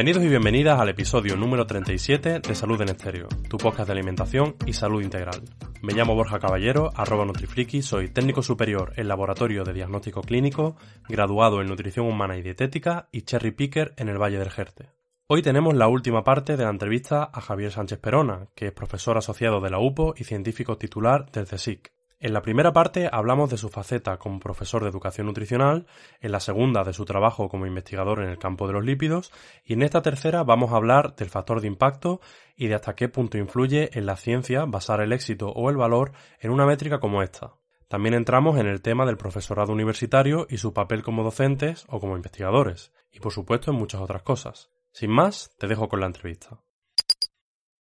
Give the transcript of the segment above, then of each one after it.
Bienvenidos y bienvenidas al episodio número 37 de Salud en Estéreo, tu podcast de alimentación y salud integral. Me llamo Borja Caballero, arroba Nutrifriki, soy técnico superior en laboratorio de diagnóstico clínico, graduado en nutrición humana y dietética y cherry picker en el Valle del Jerte. Hoy tenemos la última parte de la entrevista a Javier Sánchez Perona, que es profesor asociado de la UPO y científico titular del CSIC. En la primera parte hablamos de su faceta como profesor de educación nutricional, en la segunda de su trabajo como investigador en el campo de los lípidos y en esta tercera vamos a hablar del factor de impacto y de hasta qué punto influye en la ciencia basar el éxito o el valor en una métrica como esta. También entramos en el tema del profesorado universitario y su papel como docentes o como investigadores, y por supuesto en muchas otras cosas. Sin más, te dejo con la entrevista.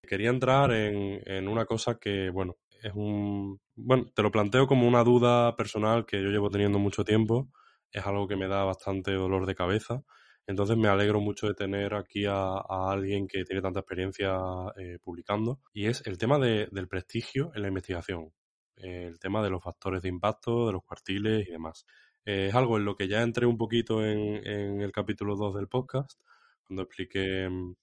Quería entrar en, una cosa que, bueno, es un... Bueno, te lo planteo como una duda personal que yo llevo teniendo mucho tiempo. Es algo que me da bastante dolor de cabeza. Entonces me alegro mucho de tener aquí a, alguien que tiene tanta experiencia eh, publicando. Y es el tema del prestigio en la investigación. el tema de los factores de impacto, de los cuartiles y demás. es algo en lo que ya entré un poquito en, en el capítulo 2 del podcast, cuando expliqué mm,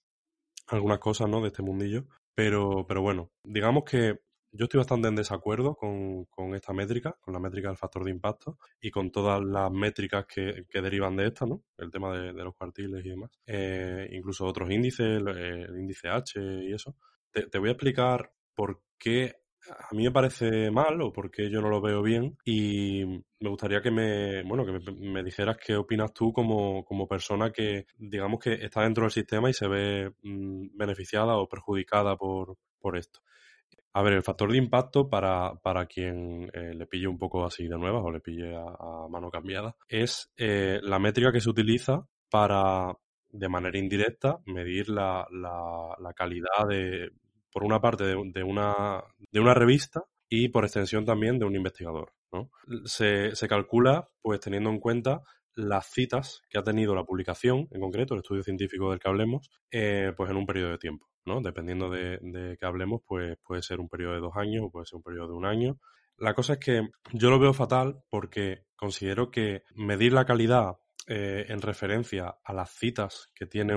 algunas cosas ¿no? de este mundillo. Pero, pero bueno, digamos que yo estoy bastante en desacuerdo con, esta métrica, con la métrica del factor de impacto y con todas las métricas que, derivan de esta, ¿no? El tema de, los cuartiles y demás. Eh, incluso otros índices, el, índice H y eso. Te, voy a explicar por qué a mí me parece mal o por qué yo no lo veo bien y me gustaría que me, bueno, que me, dijeras qué opinas tú como, persona que, digamos que está dentro del sistema y se ve mm, beneficiada o perjudicada por, por esto. A ver, el factor de impacto para, para quien eh, le pille un poco así de nuevas o le pille a, mano cambiada es eh, la métrica que se utiliza para, de manera indirecta, medir la, la, calidad de, por una parte, de, una, de una revista y por extensión también de un investigador. ¿no? Se, se calcula, pues teniendo en cuenta las citas que ha tenido la publicación, en concreto, el estudio científico del que hablemos, eh, pues en un periodo de tiempo. ¿No? Dependiendo de, de qué hablemos, pues puede ser un periodo de dos años o puede ser un periodo de un año. La cosa es que yo lo veo fatal porque considero que medir la calidad eh, en referencia a las citas que tiene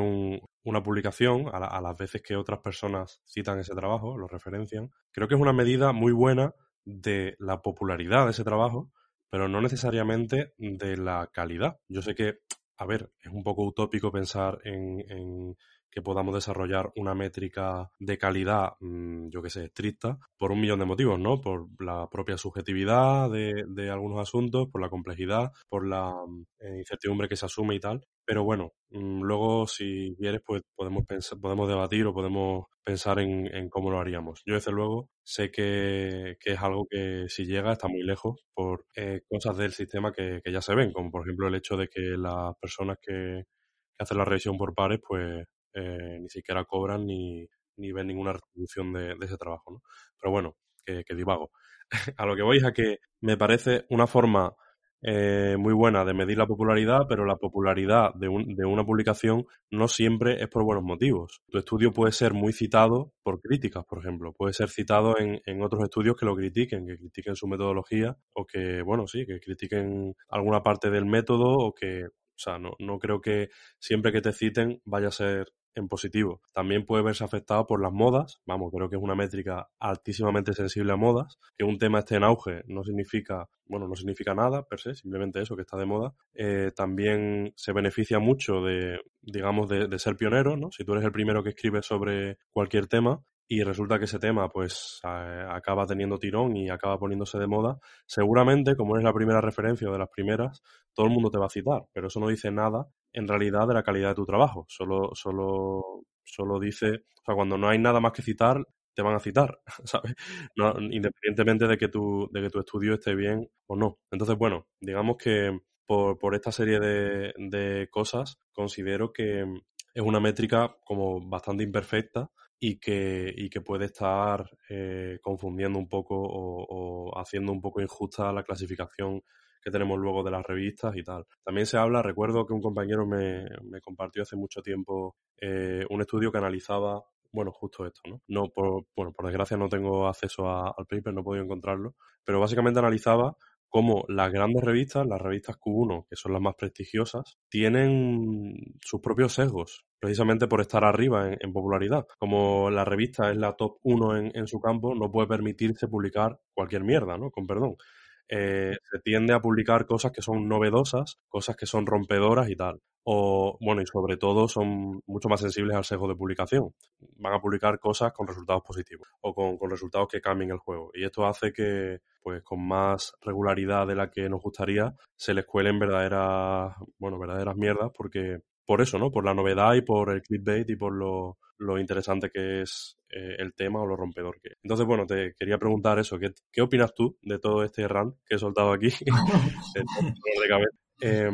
una publicación, a, las veces que otras personas citan ese trabajo, lo referencian, creo que es una medida muy buena de la popularidad de ese trabajo, pero no necesariamente de la calidad. Yo sé que, a ver, es un poco utópico pensar en que podamos desarrollar una métrica de calidad, mm, yo que sé, estricta, por un millón de motivos, ¿no? Por la propia subjetividad de, algunos asuntos, por la complejidad, por la mm, eh, incertidumbre que se asume y tal. Pero bueno, mm, luego si quieres, pues podemos pensar, podemos debatir o podemos pensar en, en cómo lo haríamos. Yo desde luego sé que, es algo que si llega está muy lejos por eh, cosas del sistema que, que ya se ven, como por ejemplo el hecho de que las personas que hacen la revisión por pares, pues eh, ni siquiera cobran ni, ni ven ninguna retribución de, ese trabajo, ¿no? Pero bueno, que, divago. a lo que voy es a que me parece una forma eh, muy buena de medir la popularidad, pero la popularidad de, un, de, una publicación no siempre es por buenos motivos. Tu estudio puede ser muy citado por críticas, por ejemplo. Puede ser citado en, en otros estudios que lo critiquen, que critiquen su metodología o que, bueno, sí, que critiquen alguna parte del método o que, o sea, no, no creo que siempre que te citen vaya a ser en positivo. También puede verse afectado por las modas. Vamos, creo que es una métrica altísimamente sensible a modas. Que un tema esté en auge no significa, bueno, no significa nada per se, simplemente eso, que está de moda. Eh, también se beneficia mucho de, digamos, de, de, ser pionero, ¿no? Si tú eres el primero que escribe sobre cualquier tema, y resulta que ese tema pues acaba teniendo tirón y acaba poniéndose de moda, seguramente como eres la primera referencia o de las primeras, todo el mundo te va a citar, pero eso no dice nada en realidad de la calidad de tu trabajo, solo, solo, solo dice, o sea, cuando no hay nada más que citar, te van a citar, ¿sabes? independientemente de que, tu, de que tu estudio esté bien o no. Entonces, bueno, digamos que por, por esta serie de, de cosas considero que es una métrica como bastante imperfecta y que, y que puede estar eh, confundiendo un poco o, haciendo un poco injusta la clasificación que tenemos luego de las revistas y tal. También se habla, recuerdo que un compañero me, me compartió hace mucho tiempo eh, un estudio que analizaba, bueno, justo esto, ¿no? no por, bueno, por desgracia no tengo acceso al paper, no he podido encontrarlo, pero básicamente analizaba cómo las grandes revistas, las revistas Q1, que son las más prestigiosas, tienen sus propios sesgos precisamente por estar arriba en, popularidad. Como la revista es la top 1 en, en, su campo, no puede permitirse publicar cualquier mierda, ¿no? Con perdón. Eh, se tiende a publicar cosas que son novedosas, cosas que son rompedoras y tal. O, bueno, y sobre todo son mucho más sensibles al sesgo de publicación. Van a publicar cosas con resultados positivos o con, con resultados que cambien el juego. Y esto hace que, pues, con más regularidad de la que nos gustaría, se les cuelen verdaderas, bueno, verdaderas mierdas porque por eso, ¿no? Por la novedad y por el clickbait y por lo, lo interesante que es eh, el tema o lo rompedor que es. Entonces, bueno, te quería preguntar eso, ¿qué, qué opinas tú de todo este run que he soltado aquí? eh,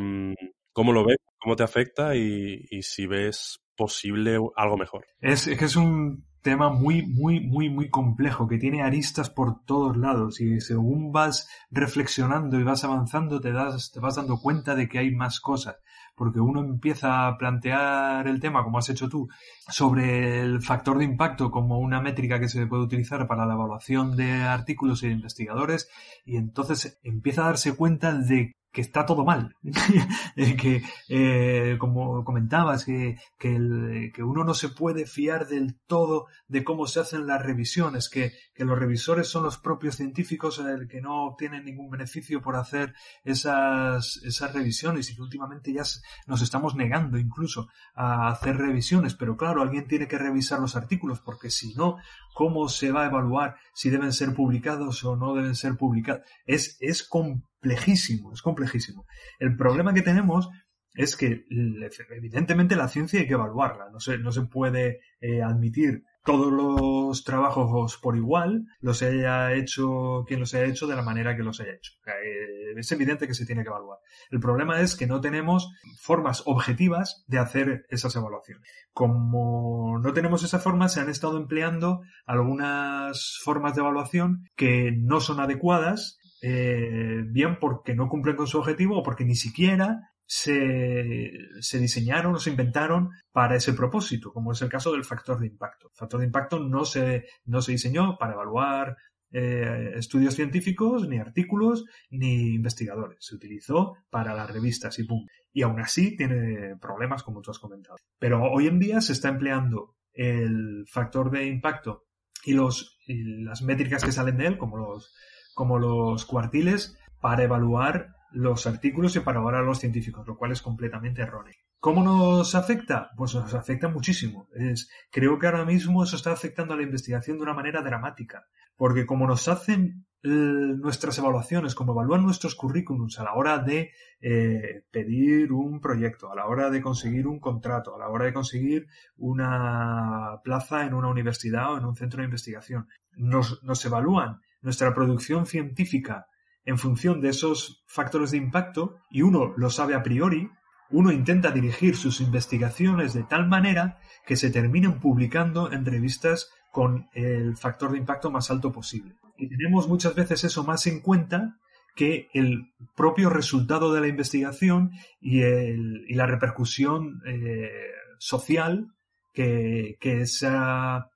¿Cómo lo ves? ¿Cómo te afecta? Y, y si ves posible algo mejor. Es, es que es un tema muy, muy, muy, muy complejo, que tiene aristas por todos lados y según vas reflexionando y vas avanzando te, das, te vas dando cuenta de que hay más cosas, porque uno empieza a plantear el tema, como has hecho tú, sobre el factor de impacto como una métrica que se puede utilizar para la evaluación de artículos y de investigadores y entonces empieza a darse cuenta de que está todo mal, que eh, como comentabas, que, que, uno no se puede fiar del todo de cómo se hacen las revisiones, que, que los revisores son los propios científicos el que no obtienen ningún beneficio por hacer esas, esas revisiones y que últimamente ya nos estamos negando incluso a hacer revisiones, pero claro, alguien tiene que revisar los artículos porque si no, ¿cómo se va a evaluar si deben ser publicados o no deben ser publicados? Es, es complejísimo, es complejísimo. El problema que tenemos es que evidentemente la ciencia hay que evaluarla, no se, no se puede eh, admitir todos los trabajos por igual, los haya hecho quien los haya hecho de la manera que los haya hecho. Eh, es evidente que se tiene que evaluar. El problema es que no tenemos formas objetivas de hacer esas evaluaciones. Como no tenemos esa forma, se han estado empleando algunas formas de evaluación que no son adecuadas eh, bien porque no cumplen con su objetivo o porque ni siquiera se, se, diseñaron o se inventaron para ese propósito, como es el caso del factor de impacto. El factor de impacto no se, no se diseñó para evaluar eh, estudios científicos, ni artículos, ni investigadores. Se utilizó para las revistas y pum. Y aún así tiene problemas, como tú has comentado. Pero hoy en día se está empleando el factor de impacto y, los, y las métricas que salen de él, como los, como los cuartiles, para evaluar los artículos y para evaluar a los científicos, lo cual es completamente erróneo. ¿Cómo nos afecta? Pues nos afecta muchísimo. Es, creo que ahora mismo eso está afectando a la investigación de una manera dramática, porque como nos hacen eh, nuestras evaluaciones, como evalúan nuestros currículums a la hora de eh, pedir un proyecto, a la hora de conseguir un contrato, a la hora de conseguir una plaza en una universidad o en un centro de investigación, nos evalúan nuestra producción científica en función de esos factores de impacto y uno lo sabe a priori, uno intenta dirigir sus investigaciones de tal manera que se terminen publicando en revistas con el factor de impacto más alto posible. Y tenemos muchas veces eso más en cuenta que el propio resultado de la investigación y, la repercusión eh, social eh, que esa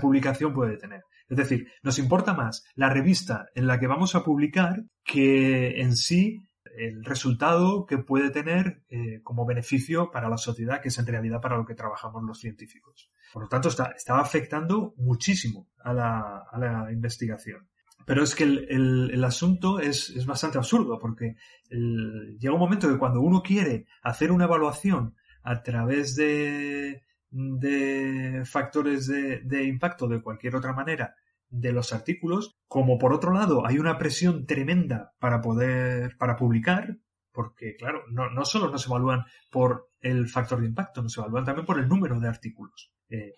publicación puede tener. Es decir, nos importa más la revista en la que vamos a publicar que en sí el resultado que puede tener eh, como beneficio para la sociedad, que es en realidad para lo que trabajamos los científicos. Por lo tanto, está, afectando muchísimo a la, investigación. Pero es que el, asunto es, bastante absurdo, porque llega un momento que cuando uno quiere hacer una evaluación a través de, de factores de, impacto de cualquier otra manera de los artículos, como por otro lado hay una presión tremenda para poder, para publicar, porque claro, no, no solo nos evalúan por el factor de impacto, nos evalúan también por el número de artículos. Eh,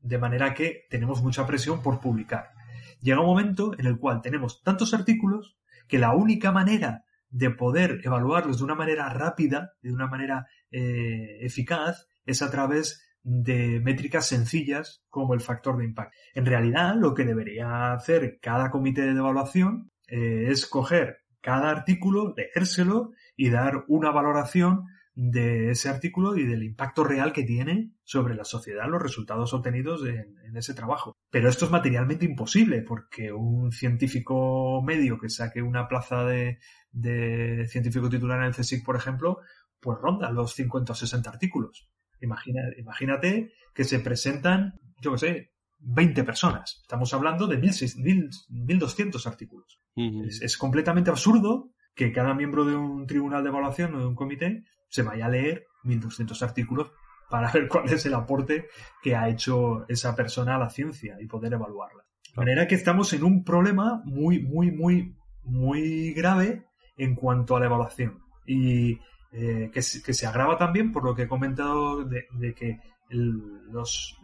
de manera que tenemos mucha presión por publicar. Llega un momento en el cual tenemos tantos artículos que la única manera de poder evaluarlos de una manera rápida, de una manera eh, eficaz, es a través de métricas sencillas como el factor de impacto. En realidad, lo que debería hacer cada comité de evaluación eh, es coger cada artículo, leérselo y dar una valoración de ese artículo y del impacto real que tiene sobre la sociedad los resultados obtenidos en, ese trabajo. Pero esto es materialmente imposible porque un científico medio que saque una plaza de, de científico titular en el CSIC, por ejemplo, pues ronda los 50 o 60 artículos. Imagínate que se presentan, yo qué sé, 20 personas. Estamos hablando de 1.200 artículos. es, completamente absurdo que cada miembro de un tribunal de evaluación o de un comité se vaya a leer 1.200 artículos para ver cuál es el aporte que ha hecho esa persona a la ciencia y poder evaluarla. De manera que estamos en un problema muy, muy, muy, muy grave en cuanto a la evaluación. Y eh, que, se agrava también por lo que he comentado de, que los,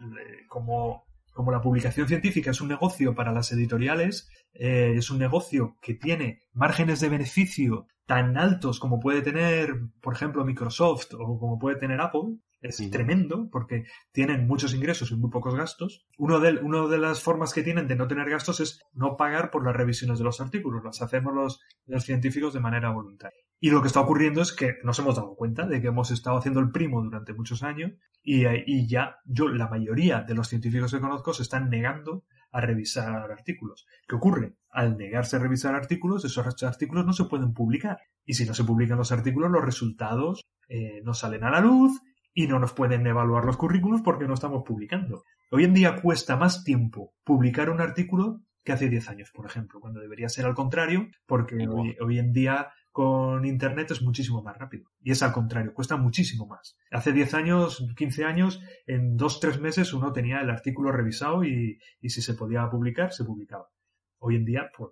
como, como la publicación científica es un negocio para las editoriales, eh, es un negocio que tiene márgenes de beneficio tan altos como puede tener, por ejemplo, Microsoft o como puede tener Apple, es tremendo porque tienen muchos ingresos y muy pocos gastos. Uno de, uno de las formas que tienen de no tener gastos es no pagar por las revisiones de los artículos. Las hacemos los, los científicos de manera voluntaria. Y lo que está ocurriendo es que nos hemos dado cuenta de que hemos estado haciendo el primo durante muchos años y, y, ya yo, la mayoría de los científicos que conozco se están negando a revisar artículos. ¿Qué ocurre? Al negarse a revisar artículos, esos artículos no se pueden publicar. Y si no se publican los artículos, los resultados eh, no salen a la luz y no nos pueden evaluar los currículos porque no estamos publicando. Hoy en día cuesta más tiempo publicar un artículo que hace 10 años, por ejemplo, cuando debería ser al contrario, porque hoy, hoy en día con Internet es muchísimo más rápido. Y es al contrario, cuesta muchísimo más. Hace 10 años, 15 años, en 2-3 meses uno tenía el artículo revisado y, si se podía publicar, se publicaba. Hoy en día, pues,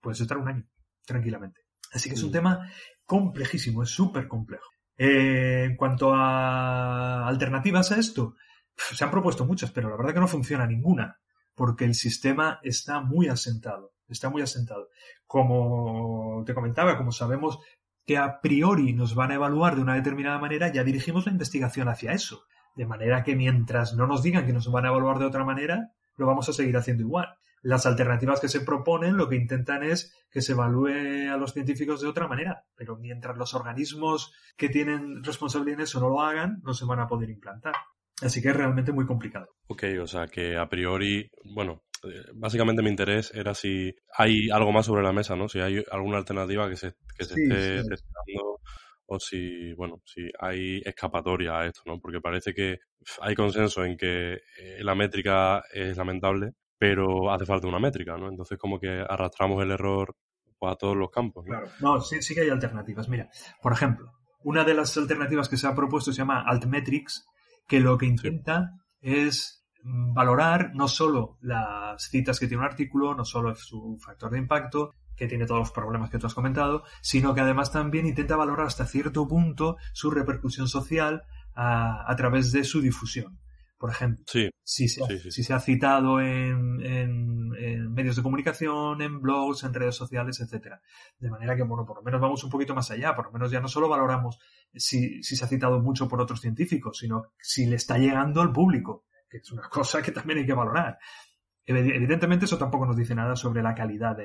puedes estar un año, tranquilamente. Así que es un tema complejísimo, es súper complejo. Eh, en cuanto a alternativas a esto, se han propuesto muchas, pero la verdad que no funciona ninguna, porque el sistema está muy asentado está muy asentado. Como te comentaba, como sabemos que a priori nos van a evaluar de una determinada manera, ya dirigimos la investigación hacia eso. De manera que mientras no nos digan que nos van a evaluar de otra manera, lo vamos a seguir haciendo igual. Las alternativas que se proponen lo que intentan es que se evalúe a los científicos de otra manera, pero mientras los organismos que tienen responsabilidad en eso no lo hagan, no se van a poder implantar. Así que es realmente muy complicado. Ok, o sea que a priori, bueno, eh, básicamente mi interés era si hay algo más sobre la mesa, ¿no? Si hay alguna alternativa que se, que se esté testando o si, bueno, si hay escapatoria a esto, ¿no? Porque parece que hay consenso en que eh, la métrica es lamentable, pero hace falta una métrica, ¿no? Entonces como que arrastramos el error pues, a todos los campos, ¿no? Claro, no, sí, sí que hay alternativas. Mira, por ejemplo, una de las alternativas que se ha propuesto se llama Altmetrics, que lo que intenta es valorar no solo las citas que tiene un artículo, no solo su factor de impacto, que tiene todos los problemas que tú has comentado, sino que además también intenta valorar hasta cierto punto su repercusión social a, través de su difusión. Por ejemplo, si, se ha, citado en, en, medios de comunicación, en blogs, en redes sociales, etcétera. De manera que, bueno, por lo menos vamos un poquito más allá. Por lo menos ya no solo valoramos si, si se ha citado mucho por otros científicos, sino si le está llegando al público que es una cosa que también hay que valorar. Evidentemente eso tampoco nos dice nada sobre la calidad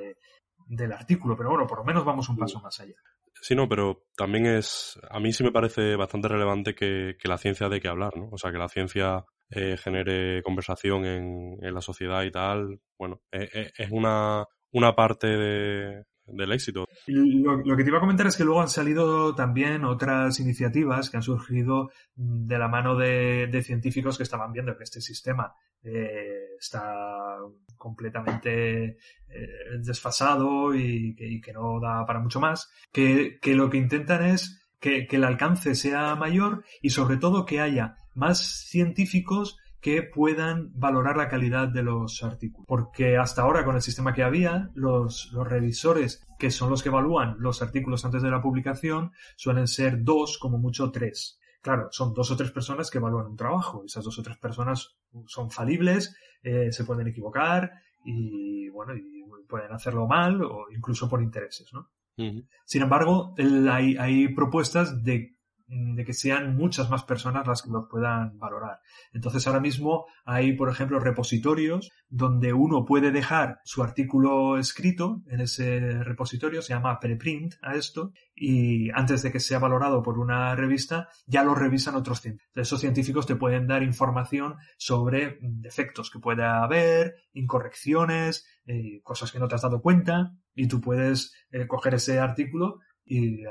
del artículo, pero bueno, por lo menos vamos un paso más allá. Sí, no, pero también es, a mí sí me parece bastante relevante que, la ciencia de que hablar, ¿no? O sea, que la ciencia eh, genere conversación en, la sociedad y tal, bueno, eh, eh, es una, una parte de, del éxito. Lo, que te iba a comentar es que luego han salido también otras iniciativas que han surgido de la mano de, científicos que estaban viendo que este sistema eh, está completamente eh, desfasado y que, no da para mucho más, que, lo que intentan es que el alcance sea mayor y sobre todo que haya más científicos que puedan valorar la calidad de los artículos. Porque hasta ahora, con el sistema que había, los, revisores, que son los que evalúan los artículos antes de la publicación, suelen ser dos, como mucho tres. Claro, son dos o tres personas que evalúan un trabajo. Esas dos o tres personas son falibles, eh, se pueden equivocar y, bueno, y pueden hacerlo mal o incluso por intereses, ¿no? Sin embargo, hay, propuestas de de que sean muchas más personas las que los puedan valorar. Entonces ahora mismo hay, por ejemplo, repositorios donde uno puede dejar su artículo escrito en ese repositorio, se llama preprint a esto, y antes de que sea valorado por una revista, ya lo revisan otros científicos. Esos científicos te pueden dar información sobre defectos que pueda haber, incorrecciones, eh, cosas que no te has dado cuenta, y tú puedes eh, coger ese artículo y eh,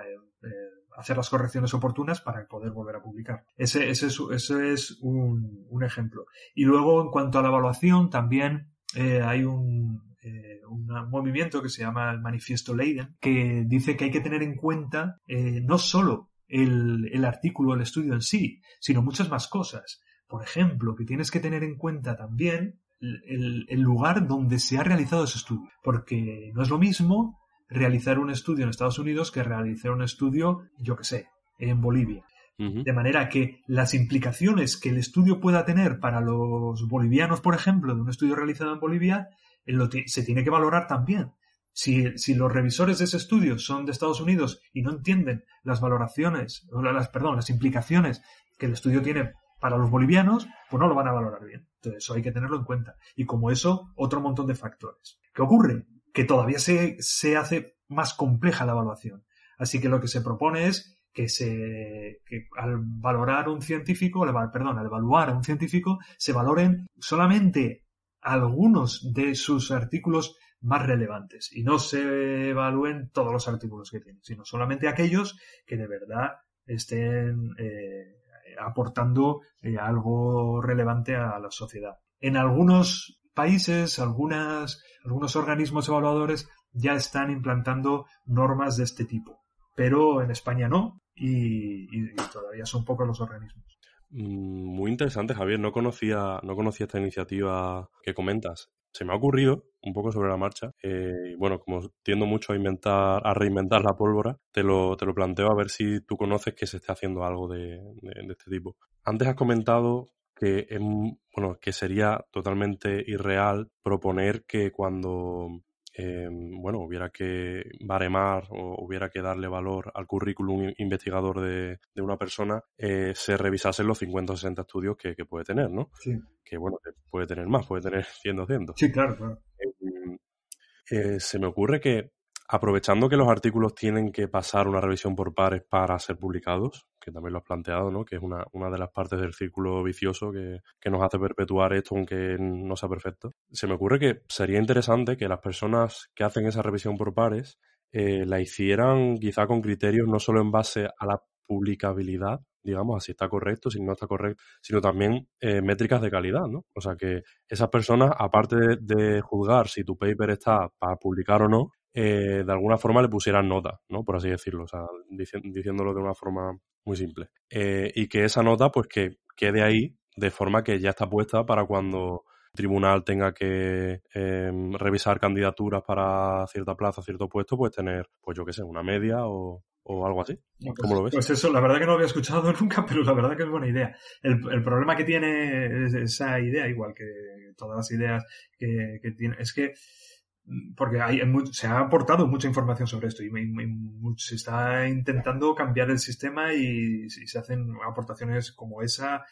hacer las correcciones oportunas para poder volver a publicar. Ese, ese es, es un, ejemplo. Y luego, en cuanto a la evaluación, también hay un, un movimiento que se llama el Manifiesto Leiden, que dice que hay que tener en cuenta no solo el, el artículo, el estudio en sí, sino muchas más cosas. Por ejemplo, que tienes que tener en cuenta también el, el, lugar donde se ha realizado ese estudio. Porque no es lo mismo realizar un estudio en Estados Unidos que realizar un estudio, yo que sé, en Bolivia. De manera que las implicaciones que el estudio pueda tener para los bolivianos, por ejemplo, de un estudio realizado en Bolivia, se tiene que valorar también. Si, si, los revisores de ese estudio son de Estados Unidos y no entienden las valoraciones, las, perdón, las implicaciones que el estudio tiene para los bolivianos, pues no lo van a valorar bien. Entonces eso hay que tenerlo en cuenta. Y como eso, otro montón de factores. ¿Qué ocurre? Que todavía se, se hace más compleja la evaluación. Así que lo que se propone es que se que al valorar un científico, perdón, al evaluar a un científico, se valoren solamente algunos de sus artículos más relevantes y no se evalúen todos los artículos que tiene, sino solamente aquellos que de verdad estén eh, aportando eh, algo relevante a la sociedad. En algunos países, algunas, algunos organismos evaluadores ya están implantando normas de este tipo, pero en España no, y, todavía son pocos los organismos. Mm, muy interesante, Javier. No conocía, no conocía esta iniciativa que comentas. Se me ha ocurrido un poco sobre la marcha. Eh, bueno, como tiendo mucho a inventar, a reinventar la pólvora, te lo, te lo planteo a ver si tú conoces que se esté haciendo algo de, este tipo. Antes has comentado que, bueno, que sería totalmente irreal proponer que cuando eh, bueno, hubiera que baremar o hubiera que darle valor al currículum investigador de, una persona, eh, se revisasen los 50 o 60 estudios que, puede tener, ¿no? Sí. Que bueno, puede tener más, puede tener 100 200. Sí, claro, claro. Eh, se me ocurre que aprovechando que los artículos tienen que pasar una revisión por pares para ser publicados, que también lo has planteado, ¿no? que es una, una de las partes del círculo vicioso que, que, nos hace perpetuar esto aunque no sea perfecto, se me ocurre que sería interesante que las personas que hacen esa revisión por pares eh, la hicieran quizá con criterios no solo en base a la publicabilidad, digamos, a si está correcto, si no está correcto, sino también eh, métricas de calidad, ¿no? O sea, que esas personas, aparte de, de, juzgar si tu paper está para publicar o no, eh, de alguna forma le pusieran nota, ¿no? Por así decirlo, o sea, diciéndolo de una forma muy simple. Eh, y que esa nota, pues que quede ahí de forma que ya está puesta para cuando el tribunal tenga que em, revisar candidaturas para cierta plaza, cierto puesto, pues tener, pues yo qué sé, una media o, algo así. Pues, ¿Cómo lo ves? Pues eso, la verdad que no lo había escuchado nunca, pero la verdad que es buena idea. El, el problema que tiene esa idea, igual que todas las ideas que, que tiene, es que porque hay, se ha aportado mucha información sobre esto y, se está intentando cambiar el sistema y, se hacen aportaciones como esa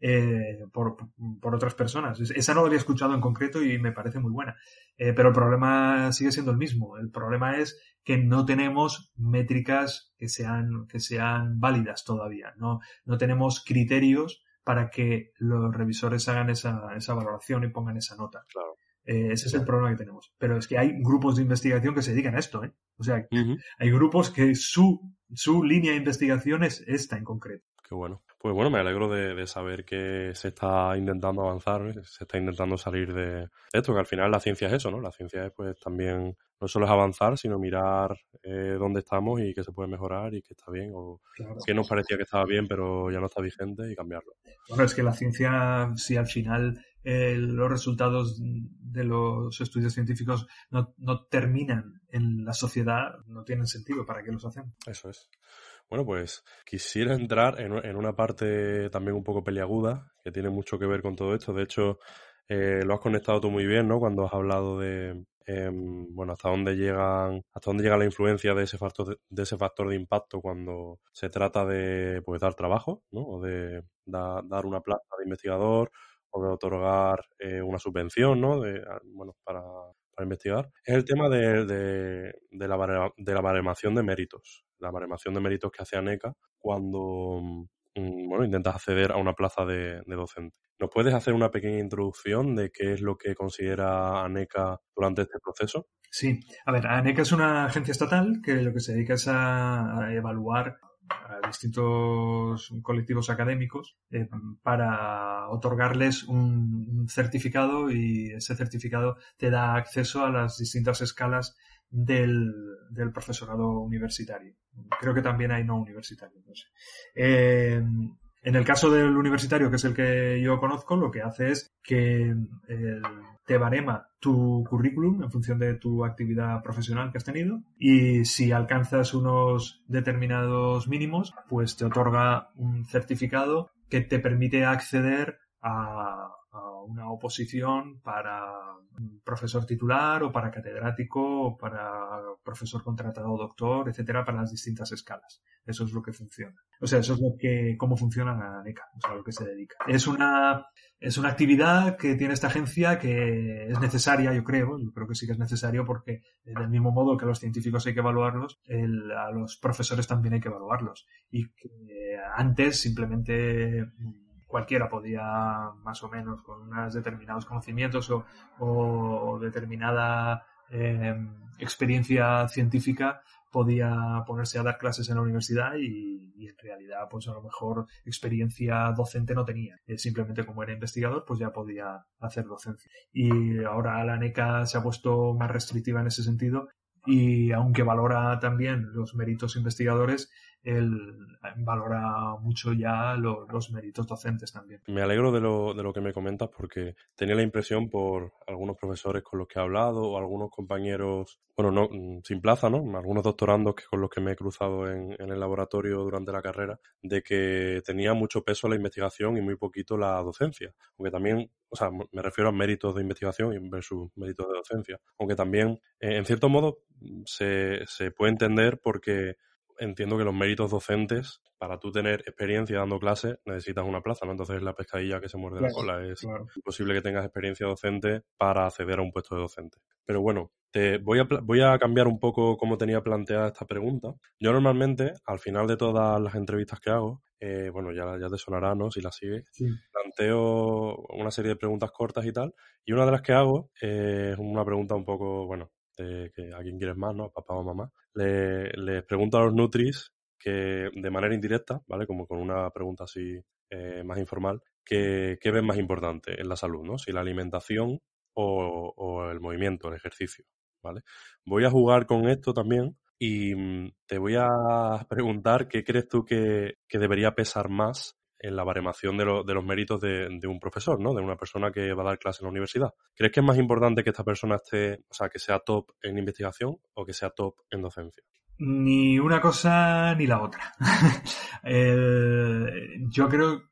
eh, por, por, otras personas. Esa no la había escuchado en concreto y me parece muy buena. Eh, pero el problema sigue siendo el mismo. El problema es que no tenemos métricas que sean, que sean válidas todavía. No, no tenemos criterios para que los revisores hagan esa, esa valoración y pongan esa nota. Claro. Eh, ese es el problema que tenemos. Pero es que hay grupos de investigación que se dedican a esto, ¿eh? O sea, hay grupos que su, su línea de investigación es esta en concreto. Qué bueno. Pues bueno, me alegro de, saber que se está intentando avanzar, se está intentando salir de esto, que al final la ciencia es eso, ¿no? La ciencia es pues también, no solo es avanzar, sino mirar eh, dónde estamos y qué se puede mejorar y qué está bien, o qué nos parecía que estaba bien pero ya no está vigente y cambiarlo. Bueno, es que la ciencia, si al final los resultados de los estudios científicos no, no, terminan en la sociedad, no tienen sentido. ¿Para qué los hacemos? Eso es. Bueno, pues quisiera entrar en, en una parte también un poco peliaguda, que tiene mucho que ver con todo esto. De hecho, eh, lo has conectado tú muy bien, ¿no? Cuando has hablado de, em, bueno, hasta dónde llegan, hasta dónde llega la influencia de ese factor de, ese factor de impacto cuando se trata de, pues, dar trabajo, ¿no? O de dar una plaza de investigador o de otorgar eh, una subvención, ¿no? De, ah, bueno, para, para investigar, es el tema de, de, de, la, de la baremación de méritos. La baremación de méritos que hace ANECA cuando mm, bueno, intentas acceder a una plaza de, docente. ¿Nos puedes hacer una pequeña introducción de qué es lo que considera ANECA durante este proceso? Sí, a ver, ANECA es una agencia estatal que lo que se dedica es a evaluar a distintos colectivos académicos eh, para otorgarles un, certificado y ese certificado te da acceso a las distintas escalas del, del profesorado universitario. Creo que también hay no universitario. No sé. Eh, en el caso del universitario, que es el que yo conozco, lo que hace es que eh, te barema tu currículum en función de tu actividad profesional que has tenido. Y si alcanzas unos determinados mínimos, pues te otorga un certificado que te permite acceder a, una oposición para profesor titular o para catedrático o para profesor contratado doctor, etcétera, para las distintas escalas. Eso es lo que funciona. O sea, eso es lo que, cómo funciona la NECA, o sea, lo que se dedica. Es una, es una actividad que tiene esta agencia que es necesaria, yo creo, yo creo que sí que es necesario porque del mismo modo que a los científicos hay que evaluarlos, a los profesores también hay que evaluarlos. Y que antes simplemente cualquiera podía más o menos con unos determinados conocimientos o, determinada eh, experiencia científica podía ponerse a dar clases en la universidad y, en realidad pues a lo mejor experiencia docente no tenía. Eh, simplemente como era investigador pues ya podía hacer docencia. Y ahora la NECA se ha puesto más restrictiva en ese sentido y aunque valora también los méritos investigadores, él valora mucho ya los méritos docentes también. Me alegro de lo, de lo que me comentas porque tenía la impresión por algunos profesores con los que he hablado o algunos compañeros, bueno, no mm, sin plaza, ¿no? Algunos doctorandos que con los que me he cruzado en, el laboratorio durante la carrera, de que tenía mucho peso la investigación y muy poquito la docencia. Aunque también, o sea, me refiero a méritos de investigación versus méritos de docencia. Aunque también, eh, en cierto modo, se, se puede entender porque entiendo que los méritos docentes, para tú tener experiencia dando clases, necesitas una plaza, ¿no? Entonces es la pescadilla que se muerde la cola. Es imposible que tengas experiencia docente para acceder a un puesto de docente. Pero bueno, te voy a, voy a cambiar un poco cómo tenía planteada esta pregunta. Yo normalmente, al final de todas las entrevistas que hago, eh, bueno, ya, ya te sonará, ¿no? Si la sigues, planteo una serie de preguntas cortas y tal. Y una de las que hago es una pregunta un poco, bueno, que a quién quieres más, ¿no? Papá o mamá, le, les pregunto a los Nutris que de manera indirecta, ¿vale? Como con una pregunta así eh, más informal, ¿qué, ven más importante en la salud, ¿no? Si la alimentación o, el movimiento, el ejercicio, ¿vale? Voy a jugar con esto también y mm, te voy a preguntar qué crees tú que, que debería pesar más en la baremación de, de los méritos de, un profesor, ¿no? De una persona que va a dar clase en la universidad. ¿Crees que es más importante que esta persona esté, o sea, que sea top en investigación o que sea top en docencia? Ni una cosa ni la otra. yo creo,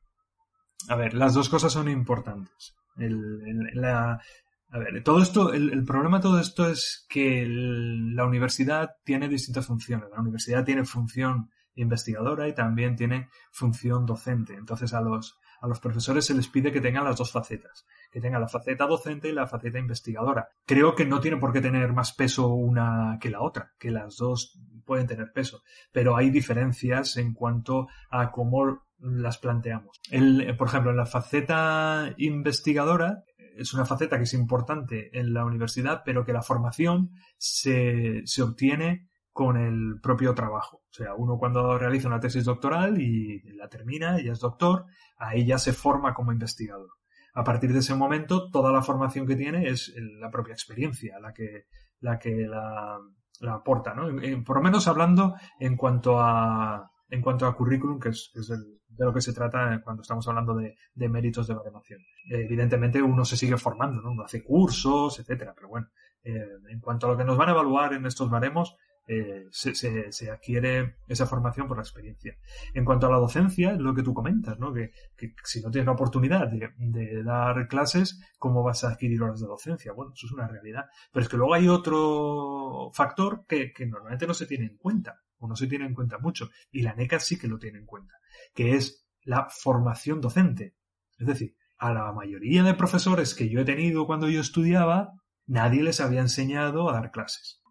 a ver, las dos cosas son importantes. a ver, todo esto, el, problema de todo esto es que la universidad tiene distintas funciones. La universidad tiene función investigadora y también tiene función docente. Entonces a los, a los profesores se les pide que tengan las dos facetas, que tengan la faceta docente y la faceta investigadora. Creo que no tiene por qué tener más peso una que la otra, que las dos pueden tener peso, pero hay diferencias en cuanto a cómo las planteamos. El, por ejemplo, en la faceta investigadora es una faceta que es importante en la universidad, pero que la formación se, se obtiene con el propio trabajo. O sea, uno cuando realiza una tesis doctoral y la termina ya es doctor, ahí ya se forma como investigador. A partir de ese momento, toda la formación que tiene es la propia experiencia la que la, que la, aporta, ¿no? Por lo menos hablando en cuanto a, en cuanto a currículum, que es, de lo que se trata cuando estamos hablando de, méritos de baremación. evidentemente uno se sigue formando, ¿no? Uno hace cursos, etcétera, pero bueno, eh, en cuanto a lo que nos van a evaluar en estos baremos, eh, se, adquiere esa formación por la experiencia. En cuanto a la docencia, lo que tú comentas, ¿no? Que, si no tienes la oportunidad de, dar clases, ¿cómo vas a adquirir horas de docencia? Bueno, eso es una realidad. Pero es que luego hay otro factor que, normalmente no se tiene en cuenta, o no se tiene en cuenta mucho, y la NECA sí que lo tiene en cuenta, que es la formación docente. Es decir, a la mayoría de profesores que yo he tenido cuando yo estudiaba, nadie les había enseñado a dar clases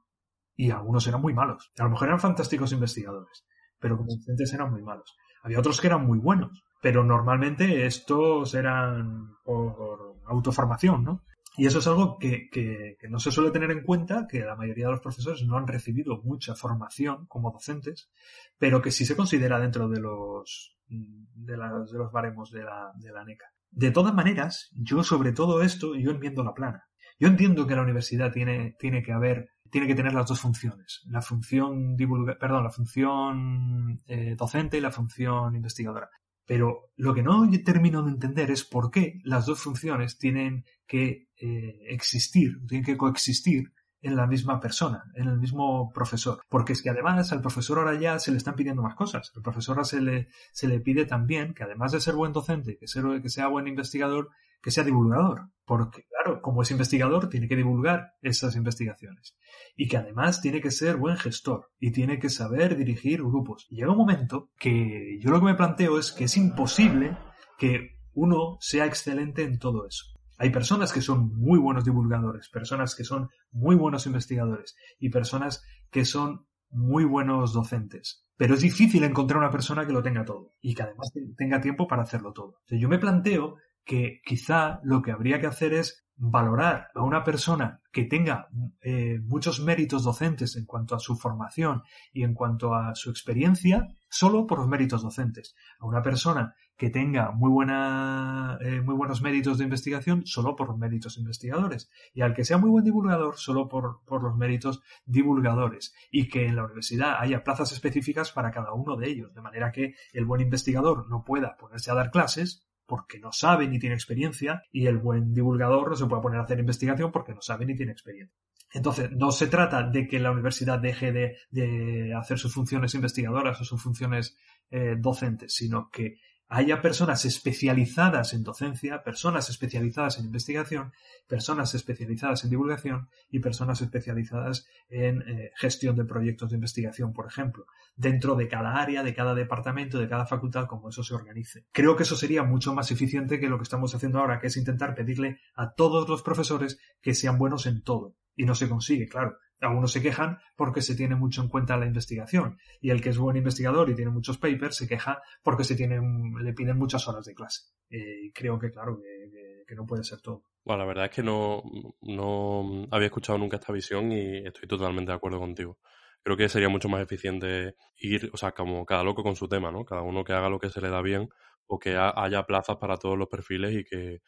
y algunos eran muy malos. A lo mejor eran fantásticos investigadores, pero como docentes eran muy malos. Había otros que eran muy buenos, pero normalmente estos eran por autoformación, ¿no? Y eso es algo que, que, no se suele tener en cuenta, que la mayoría de los profesores no han recibido mucha formación como docentes, pero que sí se considera dentro de los, de, de los baremos de la, de la NECA. De todas maneras, yo sobre todo esto, yo enmiendo la plana. Yo entiendo que la universidad tiene, tiene que haber, tiene que tener las dos funciones. La función divulga, perdón, la función eh, docente y la función investigadora. Pero lo que no termino de entender es por qué las dos funciones tienen que eh, existir, tienen que coexistir en la misma persona, en el mismo profesor. Porque es que además al profesor ahora ya se le están pidiendo más cosas. Al profesor se le, se le pide también que además de ser buen docente, que, ser, que sea buen investigador, que sea divulgador. Porque, claro, como es investigador, tiene que divulgar esas investigaciones. Y que además tiene que ser buen gestor y tiene que saber dirigir grupos. Y llega un momento que yo lo que me planteo es que es imposible que uno sea excelente en todo eso. Hay personas que son muy buenos divulgadores, personas que son muy buenos investigadores y personas que son muy buenos docentes. Pero es difícil encontrar una persona que lo tenga todo y que además tenga tiempo para hacerlo todo. yo me planteo que quizá lo que habría que hacer es valorar a una persona que tenga eh, muchos méritos docentes en cuanto a su formación y en cuanto a su experiencia solo por los méritos docentes. A una persona que tenga muy, buena, eh, muy buenos méritos de investigación solo por los méritos investigadores. Y al que sea muy buen divulgador solo por, por los méritos divulgadores. Y que en la universidad haya plazas específicas para cada uno de ellos. De manera que el buen investigador no pueda ponerse a dar clases porque no sabe ni tiene experiencia y el buen divulgador no se puede poner a hacer investigación porque no sabe ni tiene experiencia. Entonces, no se trata de que la universidad deje de, hacer sus funciones investigadoras o sus funciones eh, docentes, sino que haya personas especializadas en docencia, personas especializadas en investigación, personas especializadas en divulgación y personas especializadas en eh, gestión de proyectos de investigación, por ejemplo, dentro de cada área, de cada departamento, de cada facultad, como eso se organice. Creo que eso sería mucho más eficiente que lo que estamos haciendo ahora, que es intentar pedirle a todos los profesores que sean buenos en todo. Y no se consigue, claro algunos se quejan porque se tiene mucho en cuenta la investigación y el que es buen investigador y tiene muchos papers se queja porque se tienen, le piden muchas horas de clase. Eh, creo que, claro, que, no puede ser todo. Bueno, la verdad es que no, no había escuchado nunca esta visión y estoy totalmente de acuerdo contigo. Creo que sería mucho más eficiente ir, o sea, como cada loco con su tema, ¿no? Cada uno que haga lo que se le da bien o que haya plazas para todos los perfiles y que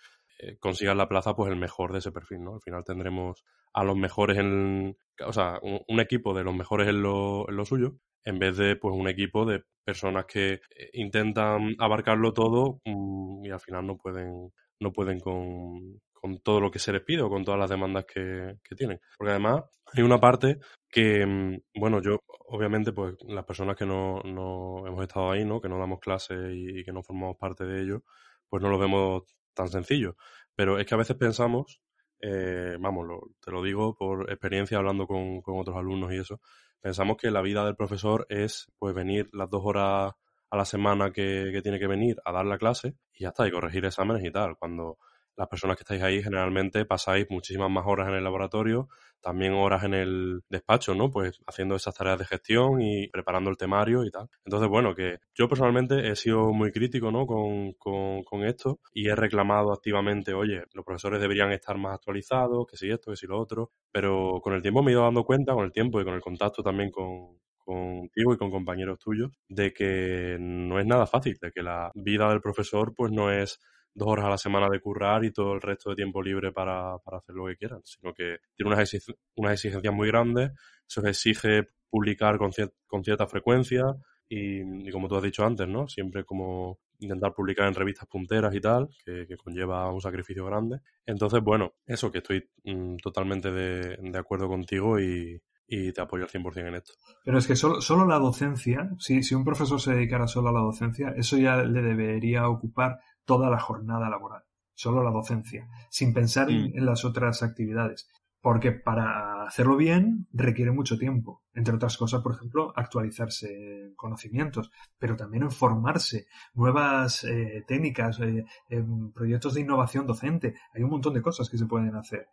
consigan la plaza, pues el mejor de ese perfil, ¿no? Al final tendremos a los mejores en, o sea, un, equipo de los mejores en lo, en lo, suyo, en vez de, pues, un equipo de personas que eh, intentan abarcarlo todo mm, y al final no pueden, no pueden con, con todo lo que se les pide o con todas las demandas que, que, tienen. Porque además hay una parte que, mm, bueno, yo, obviamente, pues las personas que no, no hemos estado ahí, ¿no? Que no damos clases y, y, que no formamos parte de ello, pues no lo vemos tan sencillo. Pero es que a veces pensamos, eh, vamos, te lo digo por experiencia hablando con, otros alumnos y eso, pensamos que la vida del profesor es pues venir las dos horas a la semana que, que tiene que venir a dar la clase y ya está, y corregir exámenes y tal, cuando las personas que estáis ahí generalmente pasáis muchísimas más horas en el laboratorio, también horas en el despacho, ¿no? Pues haciendo esas tareas de gestión y preparando el temario y tal. Entonces, bueno, que yo personalmente he sido muy crítico, ¿no? Con, con, esto y he reclamado activamente, oye, los profesores deberían estar más actualizados, que si esto, que si lo otro, pero con el tiempo me he ido dando cuenta, con el tiempo y con el contacto también con, contigo y con compañeros tuyos, de que no es nada fácil, de que la vida del profesor pues no es dos horas a la semana de currar y todo el resto de tiempo libre para, hacer lo que quieran, sino que tiene unas, unas exigencias muy grandes, se exige publicar con, con cierta frecuencia y, como tú has dicho antes, ¿no? Siempre como intentar publicar en revistas punteras y tal, que, conlleva un sacrificio grande. Entonces, bueno, eso que estoy mm, totalmente de, de, acuerdo contigo y, y te apoyo al 100% en esto. Pero es que solo, solo la docencia, si, si un profesor se dedicara solo a la docencia, eso ya le debería ocupar toda la jornada laboral, solo la docencia, sin pensar en, las otras actividades. Porque para hacerlo bien requiere mucho tiempo. Entre otras cosas, por ejemplo, actualizarse conocimientos, pero también en formarse, nuevas eh, técnicas, eh, proyectos de innovación docente. Hay un montón de cosas que se pueden hacer.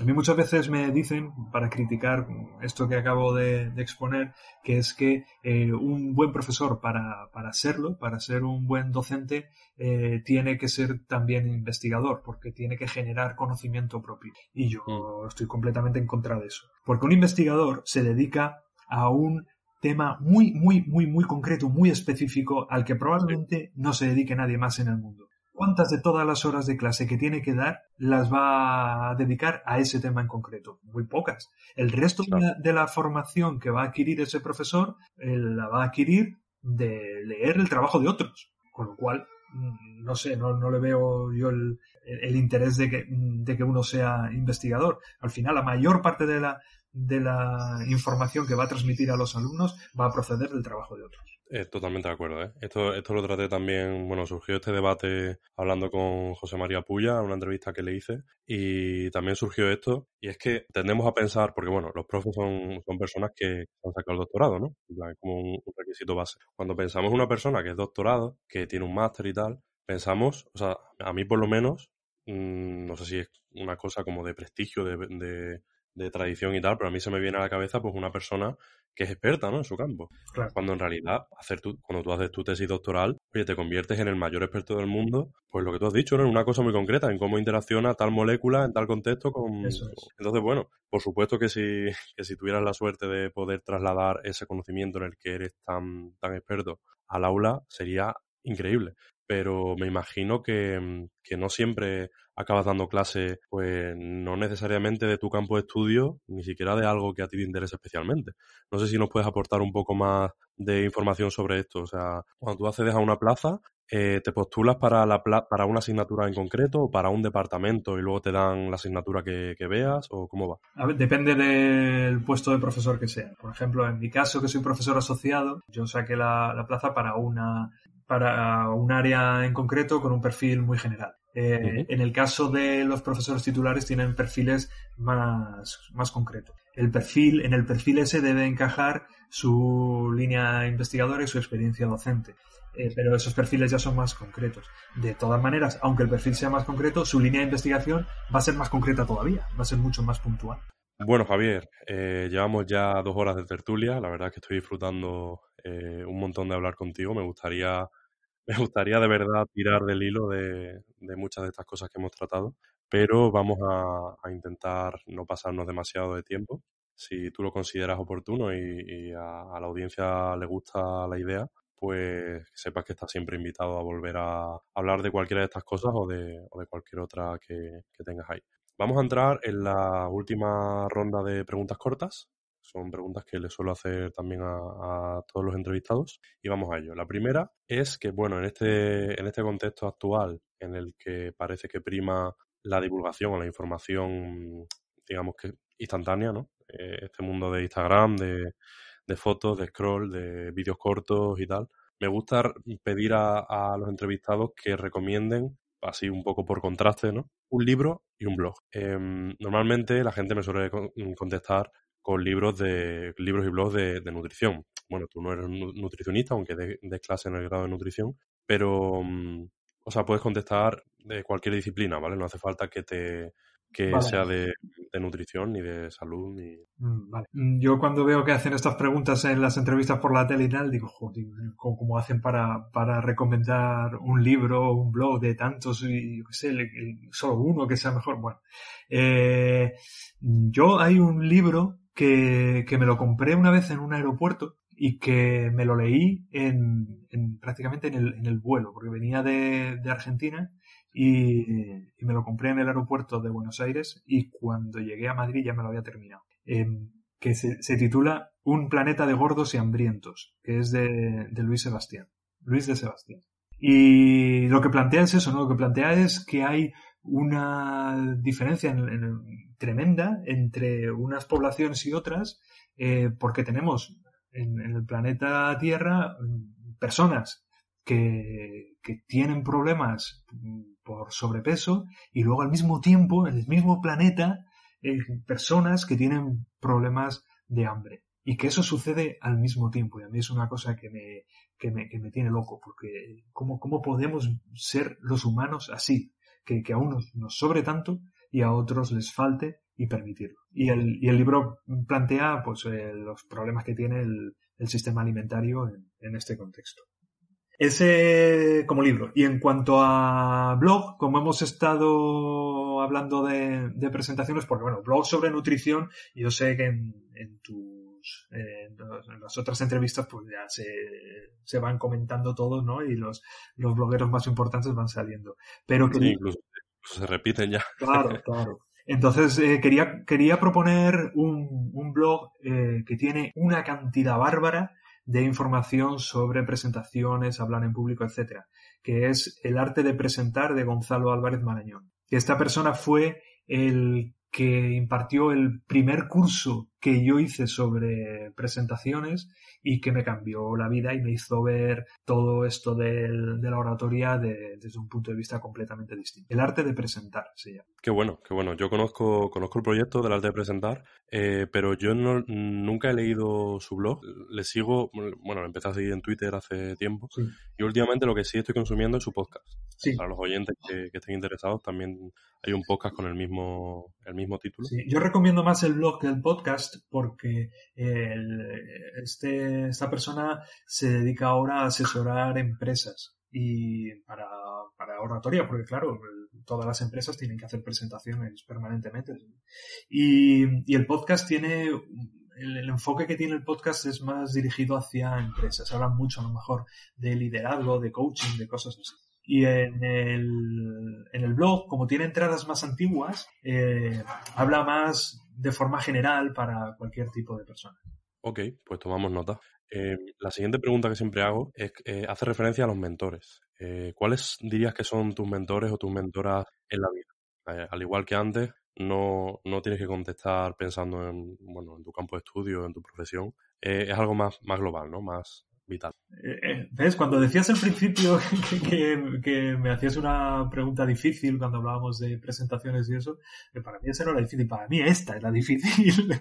A mí muchas veces me dicen, para criticar esto que acabo de, exponer, que es que eh, un buen profesor para, para, serlo, para ser un buen docente, eh, tiene que ser también investigador, porque tiene que generar conocimiento propio. Y yo mm. estoy completamente en contra de eso. Porque un investigador se dedica a un tema muy, muy, muy, muy concreto, muy específico, al que probablemente no se dedique nadie más en el mundo. ¿Cuántas de todas las horas de clase que tiene que dar las va a dedicar a ese tema en concreto? Muy pocas. El resto de, la, formación que va a adquirir ese profesor la va a adquirir de leer el trabajo de otros. Con lo cual, mm, no sé, no, no le veo yo el, interés de que, de que uno sea investigador. Al final, la mayor parte de la, de la información que va a transmitir a los alumnos va a proceder del trabajo de otros. Eh, totalmente de acuerdo. ¿eh? Esto, esto lo traté también, bueno, surgió este debate hablando con José María Puya, una entrevista que le hice, y también surgió esto, y es que tendemos a pensar, porque bueno, los profes son, son personas que han sacado el doctorado, ¿no? como un, requisito base. Cuando pensamos en una persona que es doctorado, que tiene un máster y tal, pensamos, o sea, a mí por lo menos, mm, no sé si es una cosa como de prestigio, de de tradición y tal, pero a mí se me viene a la cabeza pues una persona que es experta ¿no? en su campo. Cuando en realidad, hacer tu, cuando tú haces tu tesis doctoral, oye, te conviertes en el mayor experto del mundo, pues lo que tú has dicho, ¿no? En una cosa muy concreta, en cómo interacciona tal molécula en tal contexto con... Entonces, bueno, por supuesto que si, que si tuvieras la suerte de poder trasladar ese conocimiento en el que eres tan, tan experto al aula, sería increíble pero me imagino que, que, no siempre acabas dando clase, pues no necesariamente de tu campo de estudio, ni siquiera de algo que a ti te interese especialmente. No sé si nos puedes aportar un poco más de información sobre esto. O sea, cuando tú accedes a una plaza, eh, ¿te postulas para, la para una asignatura en concreto o para un departamento y luego te dan la asignatura que, que veas o cómo va? depende del puesto de profesor que sea. Por ejemplo, en mi caso, que soy profesor asociado, yo saqué la, la plaza para una para un área en concreto con un perfil muy general. Eh, en el caso de los profesores titulares tienen perfiles más, más concretos. El perfil, en el perfil ese debe encajar su línea investigadora y su experiencia docente. Eh, pero esos perfiles ya son más concretos. De todas maneras, aunque el perfil sea más concreto, su línea de investigación va a ser más concreta todavía, va a ser mucho más puntual. Bueno, Javier, eh, llevamos ya dos horas de tertulia. La verdad es que estoy disfrutando un montón de hablar contigo. Me gustaría me gustaría de verdad tirar del hilo de, muchas de estas cosas que hemos tratado, pero vamos a, intentar no pasarnos demasiado de tiempo. Si tú lo consideras oportuno y, a, la audiencia le gusta la idea, pues sepas que estás siempre invitado a volver a hablar de cualquiera de estas cosas o de, cualquier otra que tengas ahí. Vamos a entrar en la última ronda de preguntas cortas. Son preguntas que le suelo hacer también a, todos los entrevistados y vamos a ello. La primera es que, bueno, en este, en este contexto actual en el que parece que prima la divulgación o la información, digamos que instantánea, ¿no? Eh, este mundo de Instagram, de, de fotos, de scroll, de vídeos cortos y tal. Me gusta pedir a, los entrevistados que recomienden, así un poco por contraste, ¿no? Un libro y un blog. Em, normalmente la gente me suele contestar con libros de libros y blogs de, nutrición. Bueno, tú no eres nutricionista, aunque des clase en el grado de nutrición, pero, mm, o sea, puedes contestar de cualquier disciplina, ¿vale? No hace falta que te que sea de, nutrición ni de salud ni... Mm, vale. Mm, yo cuando veo que hacen estas preguntas en las entrevistas por la tele y tal, digo, joder, ¿cómo, hacen para, para recomendar un libro o un blog de tantos y, yo qué sé, solo uno que sea mejor? Bueno, eh, yo hay un libro que, me lo compré una vez en un aeropuerto y que me lo leí en, prácticamente en el, vuelo, porque venía de, Argentina y, me lo compré en el aeropuerto de Buenos Aires y cuando llegué a Madrid ya me lo había terminado. Em, que se, titula Un planeta de gordos y hambrientos, que es de, de Luis Sebastián. Luis de Sebastián. Y lo que plantea es eso, ¿no? Lo que plantea es que hay una diferencia tremenda entre unas poblaciones y otras, eh, porque tenemos en, el planeta Tierra personas que, tienen problemas por sobrepeso y luego al mismo tiempo, en el mismo planeta, eh, personas que tienen problemas de hambre. Y que eso sucede al mismo tiempo. Y a mí es una cosa que me, que me, que me tiene loco, porque ¿cómo, ¿cómo podemos ser los humanos así? Que, a unos nos sobre tanto y a otros les falte y permitirlo. Y el, y el libro plantea pues, eh, los problemas que tiene el, el sistema alimentario en, este contexto. Ese como libro. Y en cuanto a blog, como hemos estado hablando de, de presentaciones, porque bueno, blog sobre nutrición, yo sé que en, en en, las otras entrevistas pues ya se, se van comentando todos, ¿no? Y los, los blogueros más importantes van saliendo. Pero que... Sí, incluso, incluso se repiten ya. Claro, claro. Entonces eh, quería, quería proponer un, un blog eh, que tiene una cantidad bárbara de información sobre presentaciones, hablar en público, etcétera, que es El arte de presentar de Gonzalo Álvarez Marañón. Esta persona fue el que impartió el primer curso que yo hice sobre presentaciones y que me cambió la vida y me hizo ver todo esto del, de la oratoria de, desde un punto de vista completamente distinto. El arte de presentar se llama. Qué bueno, qué bueno. Yo conozco, conozco el proyecto del arte de presentar, eh, pero yo no, nunca he leído su blog. Le sigo, bueno, lo empecé a seguir en Twitter hace tiempo sí. y últimamente lo que sí estoy consumiendo es su podcast. Sí. Para los oyentes que, que estén interesados, también hay un podcast con el mismo, el mismo título. Sí. Yo recomiendo más el blog que el podcast porque este, esta persona se dedica ahora a asesorar empresas y para, para oratoria, porque claro, todas las empresas tienen que hacer presentaciones permanentemente. Y, y el podcast tiene el, el, enfoque que tiene el podcast es más dirigido hacia empresas. Hablan mucho, a lo mejor, de liderazgo, de coaching, de cosas así. Y en el, en el blog, como tiene entradas más antiguas, eh, habla más de forma general para cualquier tipo de persona. Ok, pues tomamos nota. Eh, la siguiente pregunta que siempre hago es, eh, hace referencia a los mentores. Eh, ¿Cuáles dirías que son tus mentores o tus mentoras en la vida? Al igual que antes, no, no, tienes que contestar pensando en, bueno, en tu campo de estudio, en tu profesión. Es algo más, más global, ¿no? Más, vital. Eh, ¿Ves? Cuando decías al principio que, que, me hacías una pregunta difícil cuando hablábamos de presentaciones y eso, que para mí esa no era difícil, para mí esta es la difícil.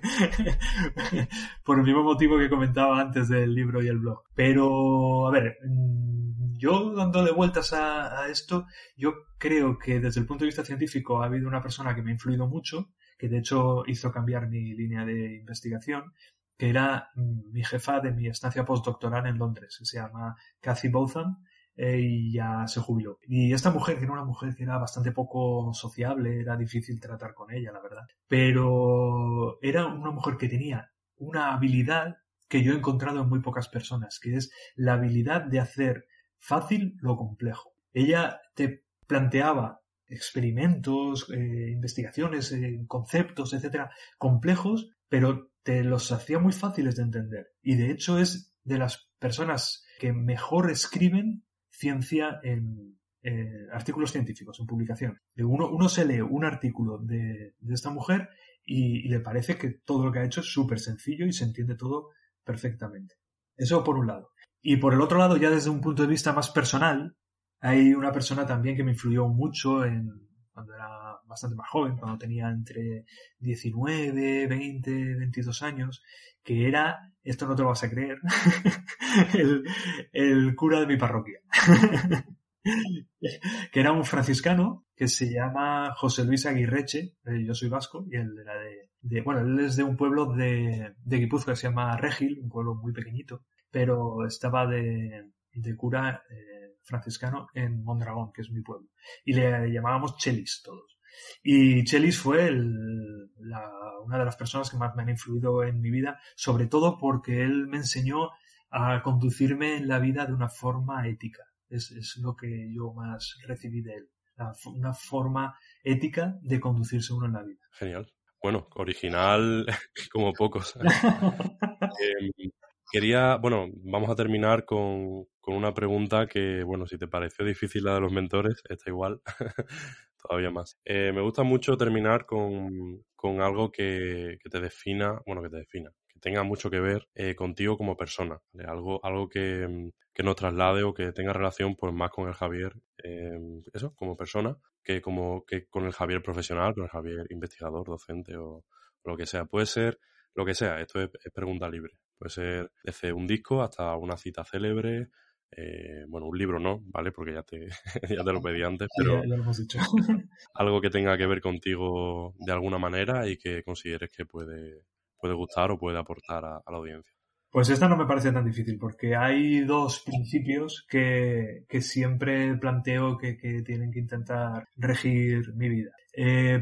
Por el mismo motivo que comentaba antes del libro y el blog. Pero, a ver, mm, yo dándole vueltas a esto, yo creo que desde el punto de vista científico ha habido una persona que me ha influido mucho, que de hecho hizo cambiar mi línea de investigación, que era mi jefa de mi estancia postdoctoral en Londres, que se llama Cathy Botham, eh, y ya se jubiló. Y esta mujer, que era una mujer que era bastante poco sociable, era difícil tratar con ella, la verdad, pero era una mujer que tenía una habilidad que yo he encontrado en muy pocas personas, que es la habilidad de hacer fácil lo complejo. Ella te planteaba experimentos, eh, investigaciones, eh, conceptos, etcétera, complejos, pero te los hacía muy fáciles de entender. Y de hecho es de las personas que mejor escriben ciencia en eh, artículos científicos, en publicación. Uno, uno, se lee un artículo de, esta mujer y, y, le parece que todo lo que ha hecho es súper sencillo y se entiende todo perfectamente. Eso por un lado. Y por el otro lado, ya desde un punto de vista más personal, hay una persona también que me influyó mucho en cuando era bastante más joven, cuando tenía entre 19, 20, 22 años, que era, esto no te lo vas a creer, el, el, cura de mi parroquia. que era un franciscano que se llama José Luis Aguirreche, yo soy vasco, y él era de, de bueno, él es de un pueblo de, de Guipúzcoa que se llama Regil, un pueblo muy pequeñito, pero estaba de, de cura eh, franciscano en Mondragón, que es mi pueblo. Y le llamábamos Chelis todos. Y Chelis fue el, la, una de las personas que más me han influido en mi vida, sobre todo porque él me enseñó a conducirme en la vida de una forma ética. Es, es lo que yo más recibí de él. La, una forma ética de conducirse uno en la vida. Genial. Bueno, original como pocos. eh, Quería, bueno, vamos a terminar con, con, una pregunta que, bueno, si te pareció difícil la de los mentores, está igual, todavía más. Eh, me gusta mucho terminar con, con algo que, que, te defina, bueno, que te defina, que tenga mucho que ver eh, contigo como persona, algo, algo que, que, nos traslade o que tenga relación pues más con el Javier, eh, eso, como persona, que como que con el Javier profesional, con el Javier investigador, docente o, o lo que sea. Puede ser lo que sea, esto es, es pregunta libre. Puede ser desde un disco hasta una cita célebre, eh, bueno, un libro no, ¿vale? Porque ya te, ya te lo pedí antes, pero ya, lo hemos dicho. algo que tenga que ver contigo de alguna manera y que consideres que puede, puede gustar o puede aportar a, la audiencia. Pues esta no me parece tan difícil, porque hay dos principios que, que siempre planteo que, que, tienen que intentar regir mi vida. Eh,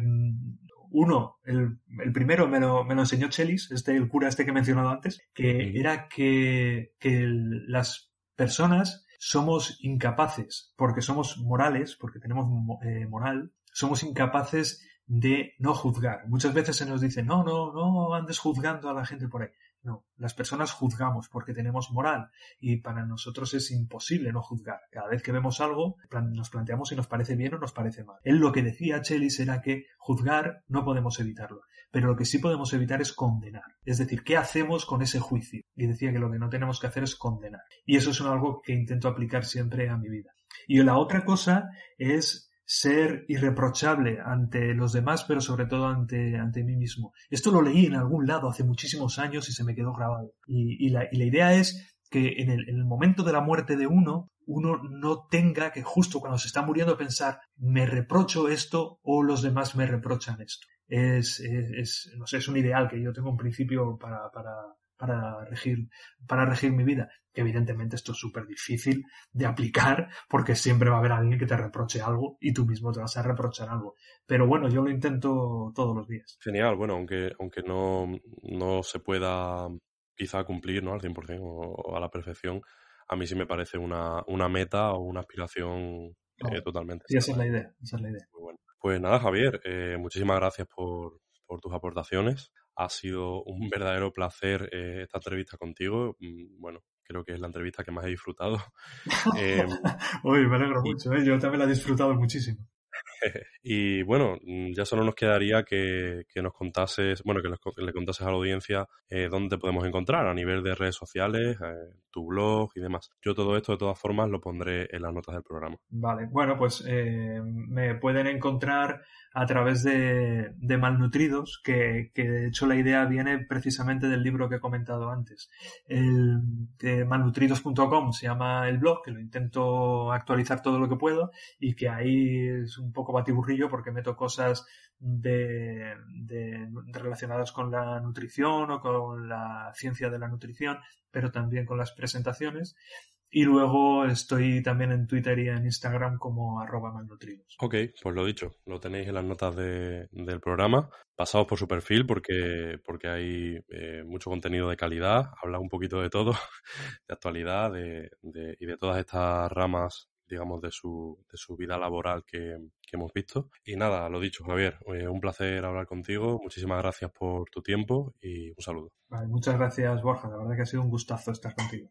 uno, el, el primero me lo, me lo, enseñó Chelis, este, el cura este que he mencionado antes, que era que, que las personas somos incapaces, porque somos morales, porque tenemos eh, moral, somos incapaces de no juzgar. Muchas veces se nos dice, no, no, no andes juzgando a la gente por ahí. No, las personas juzgamos porque tenemos moral y para nosotros es imposible no juzgar. Cada vez que vemos algo, nos planteamos si nos parece bien o nos parece mal. Él lo que decía Chelis era que juzgar no podemos evitarlo, pero lo que sí podemos evitar es condenar. Es decir, ¿qué hacemos con ese juicio? Y decía que lo que no tenemos que hacer es condenar. Y eso es algo que intento aplicar siempre a mi vida. Y la otra cosa es ser irreprochable ante los demás, pero sobre todo ante, ante mí mismo. Esto lo leí en algún lado hace muchísimos años y se me quedó grabado. Y, la, y la, idea es que en el, en momento de la muerte de uno, uno no tenga que justo cuando se está muriendo pensar, me reprocho esto o los demás me reprochan esto. Es, es, es no sé, es un ideal que yo tengo un principio para, para, para regir, para regir mi vida. Evidentemente esto es súper difícil de aplicar porque siempre va a haber alguien que te reproche algo y tú mismo te vas a reprochar algo. Pero bueno, yo lo intento todos los días. Genial, bueno, aunque, aunque no, no se pueda quizá cumplir ¿no? al 100% o, a la perfección, a mí sí me parece una, una meta o una aspiración eh, totalmente. Sí, esa es la idea, esa es la idea. Muy bueno. Pues nada, Javier, eh, muchísimas gracias por, por tus aportaciones. Ha sido un verdadero placer eh, esta entrevista contigo. Mm, bueno, creo que es la entrevista que más he disfrutado. Eh, Uy, me alegro mucho, ¿eh? yo también la he disfrutado muchísimo. y bueno, mm, ya solo nos quedaría que, nos contases, bueno, que le, contases a la audiencia eh, dónde te podemos encontrar a nivel de redes sociales, eh, tu blog y demás. Yo todo esto de todas formas lo pondré en las notas del programa. Vale, bueno, pues eh, me pueden encontrar a través de, de Malnutridos, que, que, de hecho la idea viene precisamente del libro que he comentado antes. El, malnutridos.com se llama el blog, que lo intento actualizar todo lo que puedo y que ahí es un poco batiburrillo porque meto cosas de, de, relacionadas con la nutrición o con la ciencia de la nutrición, pero también con las presentaciones. Y luego estoy también en Twitter y en Instagram como arroba malnutridos. Ok, pues lo dicho, lo tenéis en las notas de, del programa. Pasaos por su perfil porque, porque hay eh, mucho contenido de calidad, habla un poquito de todo, de actualidad de, y de todas estas ramas digamos, de su, de su vida laboral que, que, hemos visto. Y nada, lo dicho, Javier, eh, un placer hablar contigo. Muchísimas gracias por tu tiempo y un saludo. muchas gracias, Borja. La verdad que ha sido un gustazo estar contigo.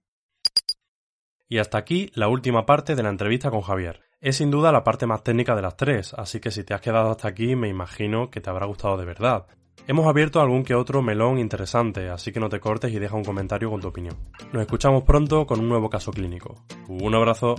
Y hasta aquí la última parte de la entrevista con Javier. Es sin duda la parte más técnica de las tres, así que si te has quedado hasta aquí me imagino que te habrá gustado de verdad. Hemos abierto algún que otro melón interesante, así que no te cortes y deja un comentario con tu opinión. Nos escuchamos pronto con un nuevo caso clínico. Un abrazo.